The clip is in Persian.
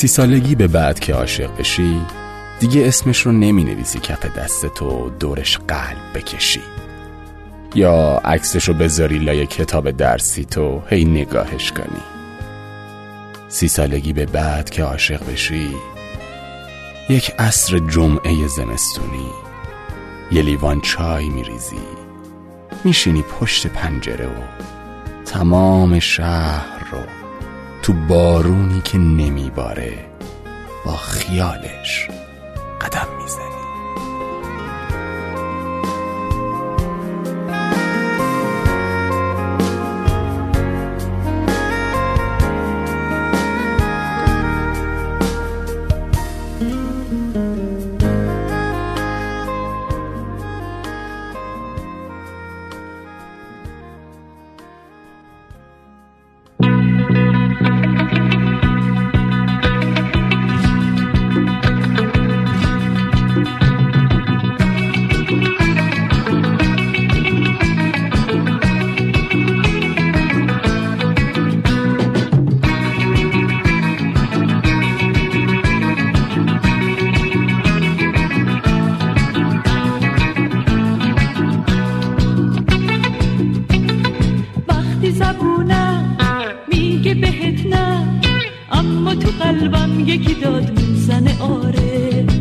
سی سالگی به بعد که عاشق بشی دیگه اسمش رو نمی نویسی کف دستت و دورش قلب بکشی. یا عکسش رو بذاری لای کتاب درسی تو هی نگاهش کنی. سی سالگی به بعد که عاشق بشی یک عصر جمعه زمستونی یه لیوان چای میریزی میشینی پشت پنجره و تمام شهر رو تو بارونی که نمیباره با خیالش. اما تو قلبم یکی داد می‌زنه آره.